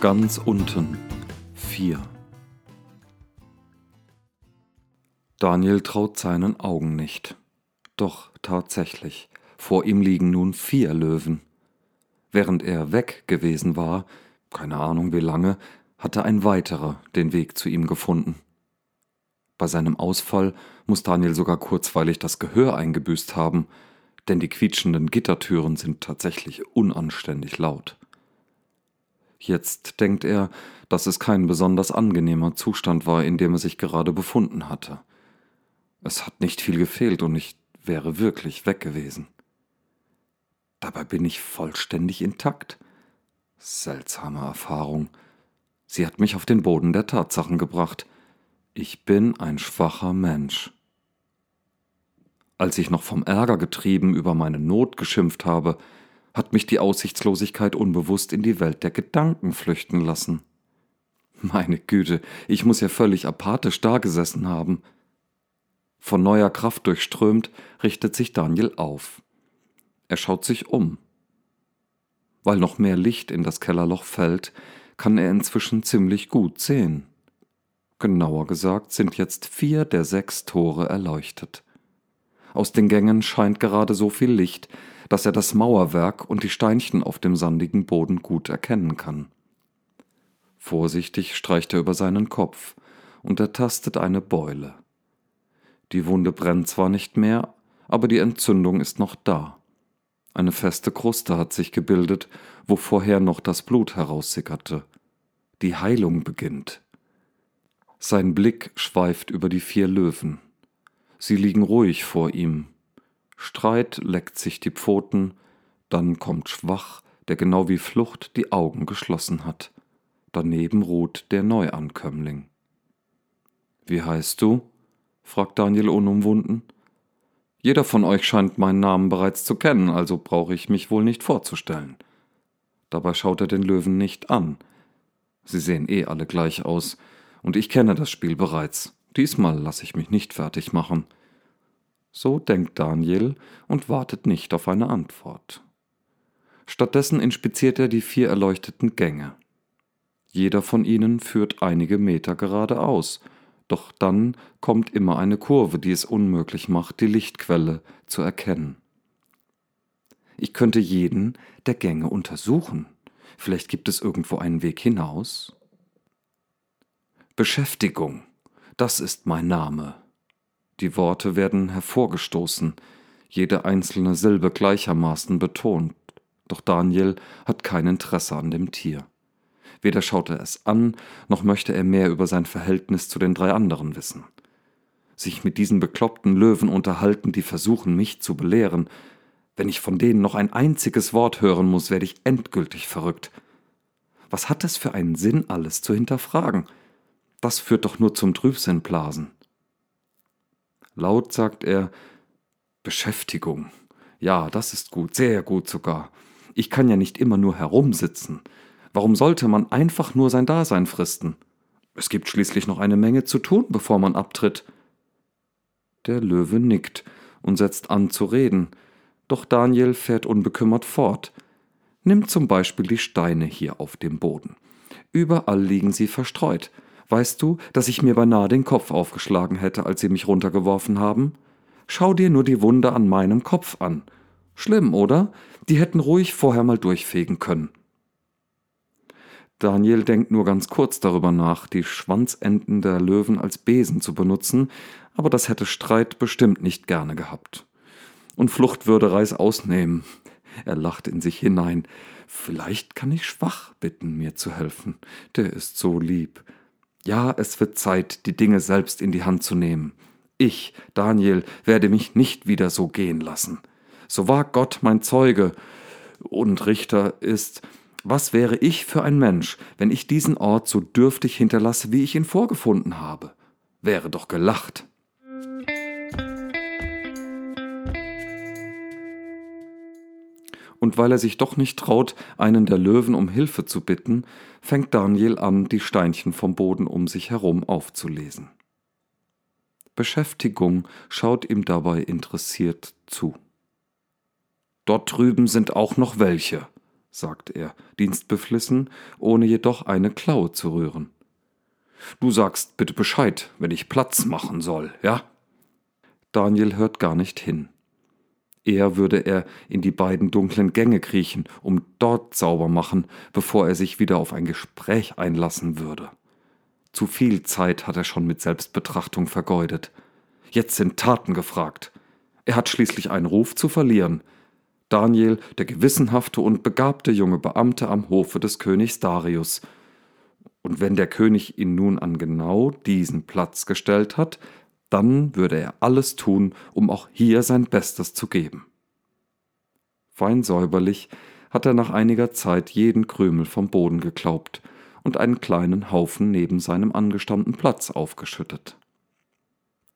Ganz unten 4 Daniel traut seinen Augen nicht. Doch tatsächlich, vor ihm liegen nun vier Löwen. Während er weg gewesen war, keine Ahnung wie lange, hatte ein weiterer den Weg zu ihm gefunden. Bei seinem Ausfall muss Daniel sogar kurzweilig das Gehör eingebüßt haben, denn die quietschenden Gittertüren sind tatsächlich unanständig laut. Jetzt denkt er, dass es kein besonders angenehmer Zustand war, in dem er sich gerade befunden hatte. Es hat nicht viel gefehlt und ich wäre wirklich weg gewesen. Dabei bin ich vollständig intakt. Seltsame Erfahrung. Sie hat mich auf den Boden der Tatsachen gebracht. Ich bin ein schwacher Mensch. Als ich noch vom Ärger getrieben über meine Not geschimpft habe, hat mich die Aussichtslosigkeit unbewusst in die Welt der Gedanken flüchten lassen. Meine Güte, ich muss ja völlig apathisch dagesessen haben. Von neuer Kraft durchströmt, richtet sich Daniel auf. Er schaut sich um. Weil noch mehr Licht in das Kellerloch fällt, kann er inzwischen ziemlich gut sehen. Genauer gesagt sind jetzt vier der sechs Tore erleuchtet. Aus den Gängen scheint gerade so viel Licht, dass er das Mauerwerk und die Steinchen auf dem sandigen Boden gut erkennen kann. Vorsichtig streicht er über seinen Kopf und ertastet eine Beule. Die Wunde brennt zwar nicht mehr, aber die Entzündung ist noch da. Eine feste Kruste hat sich gebildet, wo vorher noch das Blut heraussickerte. Die Heilung beginnt. Sein Blick schweift über die vier Löwen. Sie liegen ruhig vor ihm, Streit leckt sich die Pfoten, dann kommt Schwach, der genau wie Flucht die Augen geschlossen hat. Daneben ruht der Neuankömmling. Wie heißt du? fragt Daniel unumwunden. Jeder von euch scheint meinen Namen bereits zu kennen, also brauche ich mich wohl nicht vorzustellen. Dabei schaut er den Löwen nicht an. Sie sehen eh alle gleich aus, und ich kenne das Spiel bereits. Diesmal lasse ich mich nicht fertig machen. So denkt Daniel und wartet nicht auf eine Antwort. Stattdessen inspiziert er die vier erleuchteten Gänge. Jeder von ihnen führt einige Meter geradeaus, doch dann kommt immer eine Kurve, die es unmöglich macht, die Lichtquelle zu erkennen. Ich könnte jeden der Gänge untersuchen. Vielleicht gibt es irgendwo einen Weg hinaus. Beschäftigung, das ist mein Name, die Worte werden hervorgestoßen, jede einzelne Silbe gleichermaßen betont, doch Daniel hat kein Interesse an dem Tier. Weder schaut er es an, noch möchte er mehr über sein Verhältnis zu den drei anderen wissen. Sich mit diesen bekloppten Löwen unterhalten, die versuchen, mich zu belehren. Wenn ich von denen noch ein einziges Wort hören muss, werde ich endgültig verrückt. Was hat es für einen Sinn, alles zu hinterfragen? Das führt doch nur zum Trübsinnblasen. Laut sagt er Beschäftigung. Ja, das ist gut, sehr gut sogar. Ich kann ja nicht immer nur herumsitzen. Warum sollte man einfach nur sein Dasein fristen? Es gibt schließlich noch eine Menge zu tun, bevor man abtritt. Der Löwe nickt und setzt an zu reden, doch Daniel fährt unbekümmert fort. Nimm zum Beispiel die Steine hier auf dem Boden. Überall liegen sie verstreut. Weißt du, dass ich mir beinahe den Kopf aufgeschlagen hätte, als sie mich runtergeworfen haben? Schau dir nur die Wunde an meinem Kopf an. Schlimm, oder? Die hätten ruhig vorher mal durchfegen können. Daniel denkt nur ganz kurz darüber nach, die Schwanzenden der Löwen als Besen zu benutzen, aber das hätte Streit bestimmt nicht gerne gehabt. Und Flucht würde Reis ausnehmen. Er lacht in sich hinein. Vielleicht kann ich Schwach bitten, mir zu helfen. Der ist so lieb. Ja, es wird Zeit, die Dinge selbst in die Hand zu nehmen. Ich, Daniel, werde mich nicht wieder so gehen lassen. So wahr Gott mein Zeuge und Richter ist, was wäre ich für ein Mensch, wenn ich diesen Ort so dürftig hinterlasse, wie ich ihn vorgefunden habe? Wäre doch gelacht. Und weil er sich doch nicht traut, einen der Löwen um Hilfe zu bitten, fängt Daniel an, die Steinchen vom Boden um sich herum aufzulesen. Beschäftigung schaut ihm dabei interessiert zu. Dort drüben sind auch noch welche, sagt er, dienstbeflissen, ohne jedoch eine Klaue zu rühren. Du sagst bitte Bescheid, wenn ich Platz machen soll, ja? Daniel hört gar nicht hin. Eher würde er in die beiden dunklen Gänge kriechen, um dort sauber machen, bevor er sich wieder auf ein Gespräch einlassen würde. Zu viel Zeit hat er schon mit Selbstbetrachtung vergeudet. Jetzt sind Taten gefragt. Er hat schließlich einen Ruf zu verlieren. Daniel, der gewissenhafte und begabte junge Beamte am Hofe des Königs Darius. Und wenn der König ihn nun an genau diesen Platz gestellt hat, dann würde er alles tun, um auch hier sein Bestes zu geben. Fein säuberlich hat er nach einiger Zeit jeden Krümel vom Boden geklaubt und einen kleinen Haufen neben seinem angestammten Platz aufgeschüttet.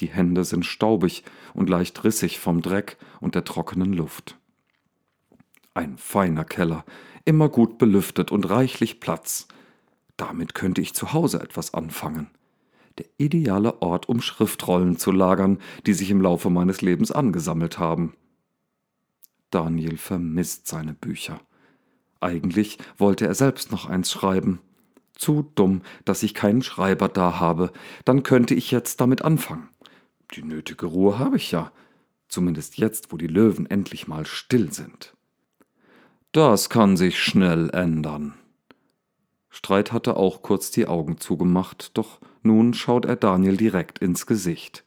Die Hände sind staubig und leicht rissig vom Dreck und der trockenen Luft. Ein feiner Keller, immer gut belüftet und reichlich Platz. Damit könnte ich zu Hause etwas anfangen der ideale Ort, um Schriftrollen zu lagern, die sich im Laufe meines Lebens angesammelt haben. Daniel vermisst seine Bücher. Eigentlich wollte er selbst noch eins schreiben. Zu dumm, dass ich keinen Schreiber da habe, dann könnte ich jetzt damit anfangen. Die nötige Ruhe habe ich ja, zumindest jetzt, wo die Löwen endlich mal still sind. Das kann sich schnell ändern. Streit hatte auch kurz die Augen zugemacht, doch nun schaut er Daniel direkt ins Gesicht.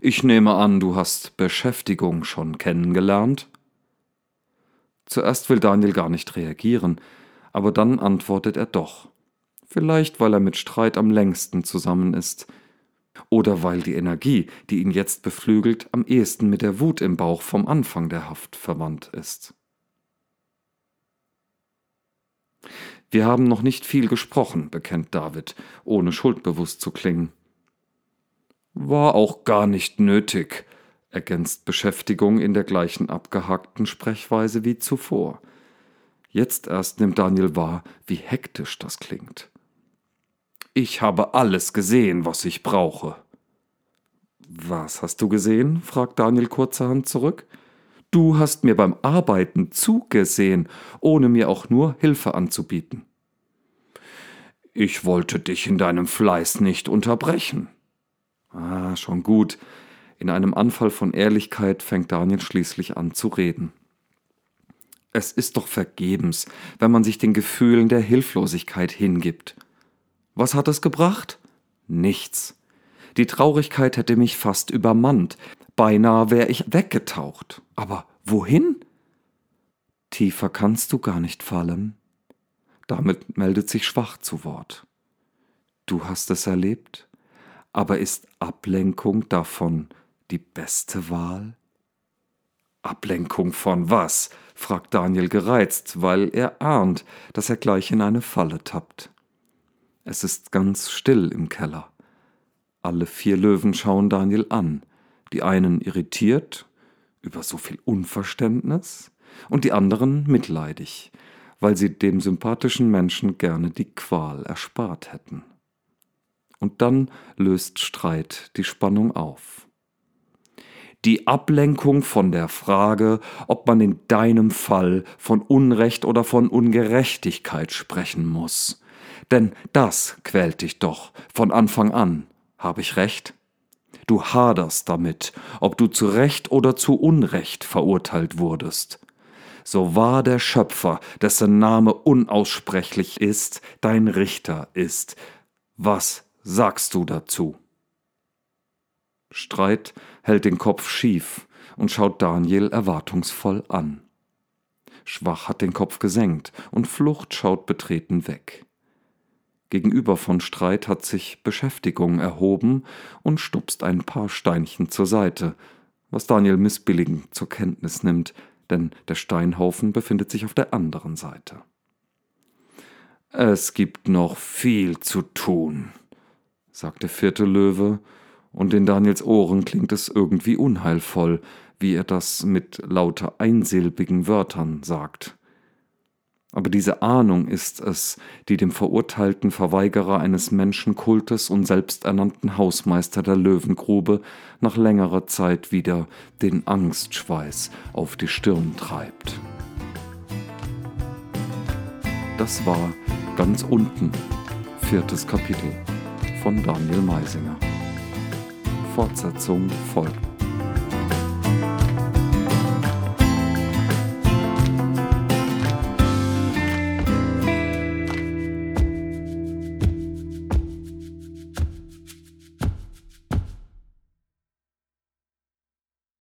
Ich nehme an, du hast Beschäftigung schon kennengelernt? Zuerst will Daniel gar nicht reagieren, aber dann antwortet er doch. Vielleicht, weil er mit Streit am längsten zusammen ist. Oder weil die Energie, die ihn jetzt beflügelt, am ehesten mit der Wut im Bauch vom Anfang der Haft verwandt ist. Wir haben noch nicht viel gesprochen, bekennt David, ohne schuldbewusst zu klingen. War auch gar nicht nötig, ergänzt Beschäftigung in der gleichen abgehackten Sprechweise wie zuvor. Jetzt erst nimmt Daniel wahr, wie hektisch das klingt. Ich habe alles gesehen, was ich brauche. Was hast du gesehen? fragt Daniel kurzerhand zurück. Du hast mir beim Arbeiten zugesehen, ohne mir auch nur Hilfe anzubieten. Ich wollte dich in deinem Fleiß nicht unterbrechen. Ah, schon gut. In einem Anfall von Ehrlichkeit fängt Daniel schließlich an zu reden. Es ist doch vergebens, wenn man sich den Gefühlen der Hilflosigkeit hingibt. Was hat es gebracht? Nichts. Die Traurigkeit hätte mich fast übermannt, Beinahe wäre ich weggetaucht. Aber wohin? Tiefer kannst du gar nicht fallen. Damit meldet sich Schwach zu Wort. Du hast es erlebt, aber ist Ablenkung davon die beste Wahl? Ablenkung von was? fragt Daniel gereizt, weil er ahnt, dass er gleich in eine Falle tappt. Es ist ganz still im Keller. Alle vier Löwen schauen Daniel an, die einen irritiert über so viel Unverständnis und die anderen mitleidig, weil sie dem sympathischen Menschen gerne die Qual erspart hätten. Und dann löst Streit die Spannung auf. Die Ablenkung von der Frage, ob man in deinem Fall von Unrecht oder von Ungerechtigkeit sprechen muss. Denn das quält dich doch von Anfang an. Habe ich recht? Du haderst damit, ob du zu Recht oder zu Unrecht verurteilt wurdest. So wahr der Schöpfer, dessen Name unaussprechlich ist, dein Richter ist. Was sagst du dazu? Streit hält den Kopf schief und schaut Daniel erwartungsvoll an. Schwach hat den Kopf gesenkt und Flucht schaut betreten weg. Gegenüber von Streit hat sich Beschäftigung erhoben und stupst ein paar Steinchen zur Seite, was Daniel missbilligend zur Kenntnis nimmt, denn der Steinhaufen befindet sich auf der anderen Seite. Es gibt noch viel zu tun, sagt der vierte Löwe, und in Daniels Ohren klingt es irgendwie unheilvoll, wie er das mit lauter einsilbigen Wörtern sagt. Aber diese Ahnung ist es, die dem verurteilten Verweigerer eines Menschenkultes und selbsternannten Hausmeister der Löwengrube nach längerer Zeit wieder den Angstschweiß auf die Stirn treibt. Das war ganz unten, viertes Kapitel von Daniel Meisinger. Fortsetzung folgt.